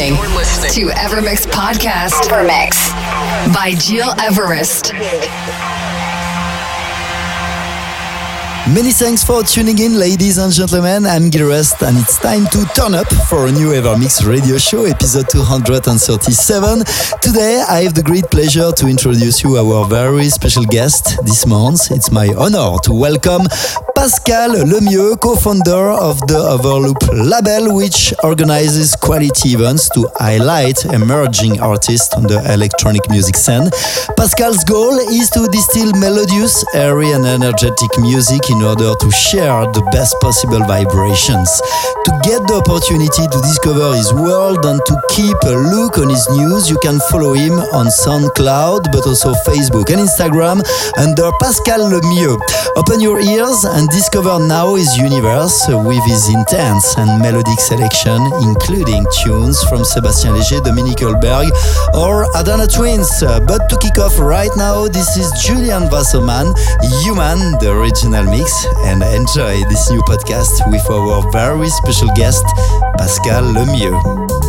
Listening to Evermix Podcast. Evermix by Gil Everest. Many thanks for tuning in, ladies and gentlemen. I'm Gil Everest, and it's time to turn up for a new Evermix radio show, episode 237. Today, I have the great pleasure to introduce you our very special guest this month. It's my honor to welcome Pascal Lemieux, co-founder of the Overloop label, which organizes quality events to highlight emerging artists on the electronic music scene. Pascal's goal is to distill melodious, airy, and energetic music in order to share the best possible vibrations. To get the opportunity to discover his world and to keep a look on his news, you can follow him on SoundCloud, but also Facebook and Instagram under Pascal Lemieux. Open your ears and discover now his universe with his intense and melodic selection, including tunes from Sébastien Léger, Dominik Eulberg, or Adana Twins. But to kick off right now, this is Julian Wassermann, Human, the original mix and enjoy this new podcast with our very special guest, Pascal Lemieux.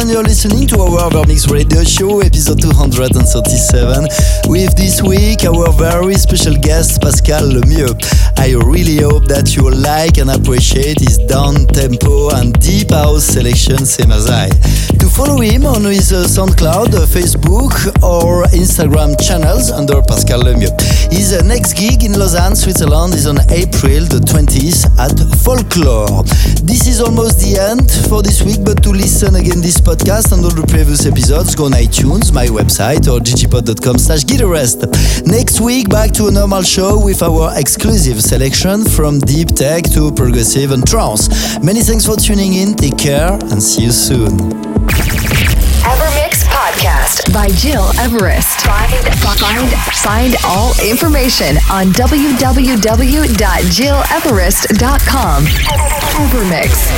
And you're listening to our Evermix Radio Show, episode 237, with this week our very special guest, Pascal Lemieux. I really hope that you like and appreciate his down tempo and deep house selection, same as I. To follow him on his uh, SoundCloud, uh, Facebook, or Instagram channels under Pascal Lemieux. His next gig in Lausanne, Switzerland is on April the 20th at Folklore. This is almost the end for this week, but to listen again this podcast and all the previous episodes, go on iTunes, my website, or digipod.com slash gileverest. Next week, back to a normal show with our exclusive selection from deep tech to progressive and trance. Many thanks for tuning in, take care, and see you soon. By Gil Everest. Find, find, find all information on www.gileverest.com. Evermix.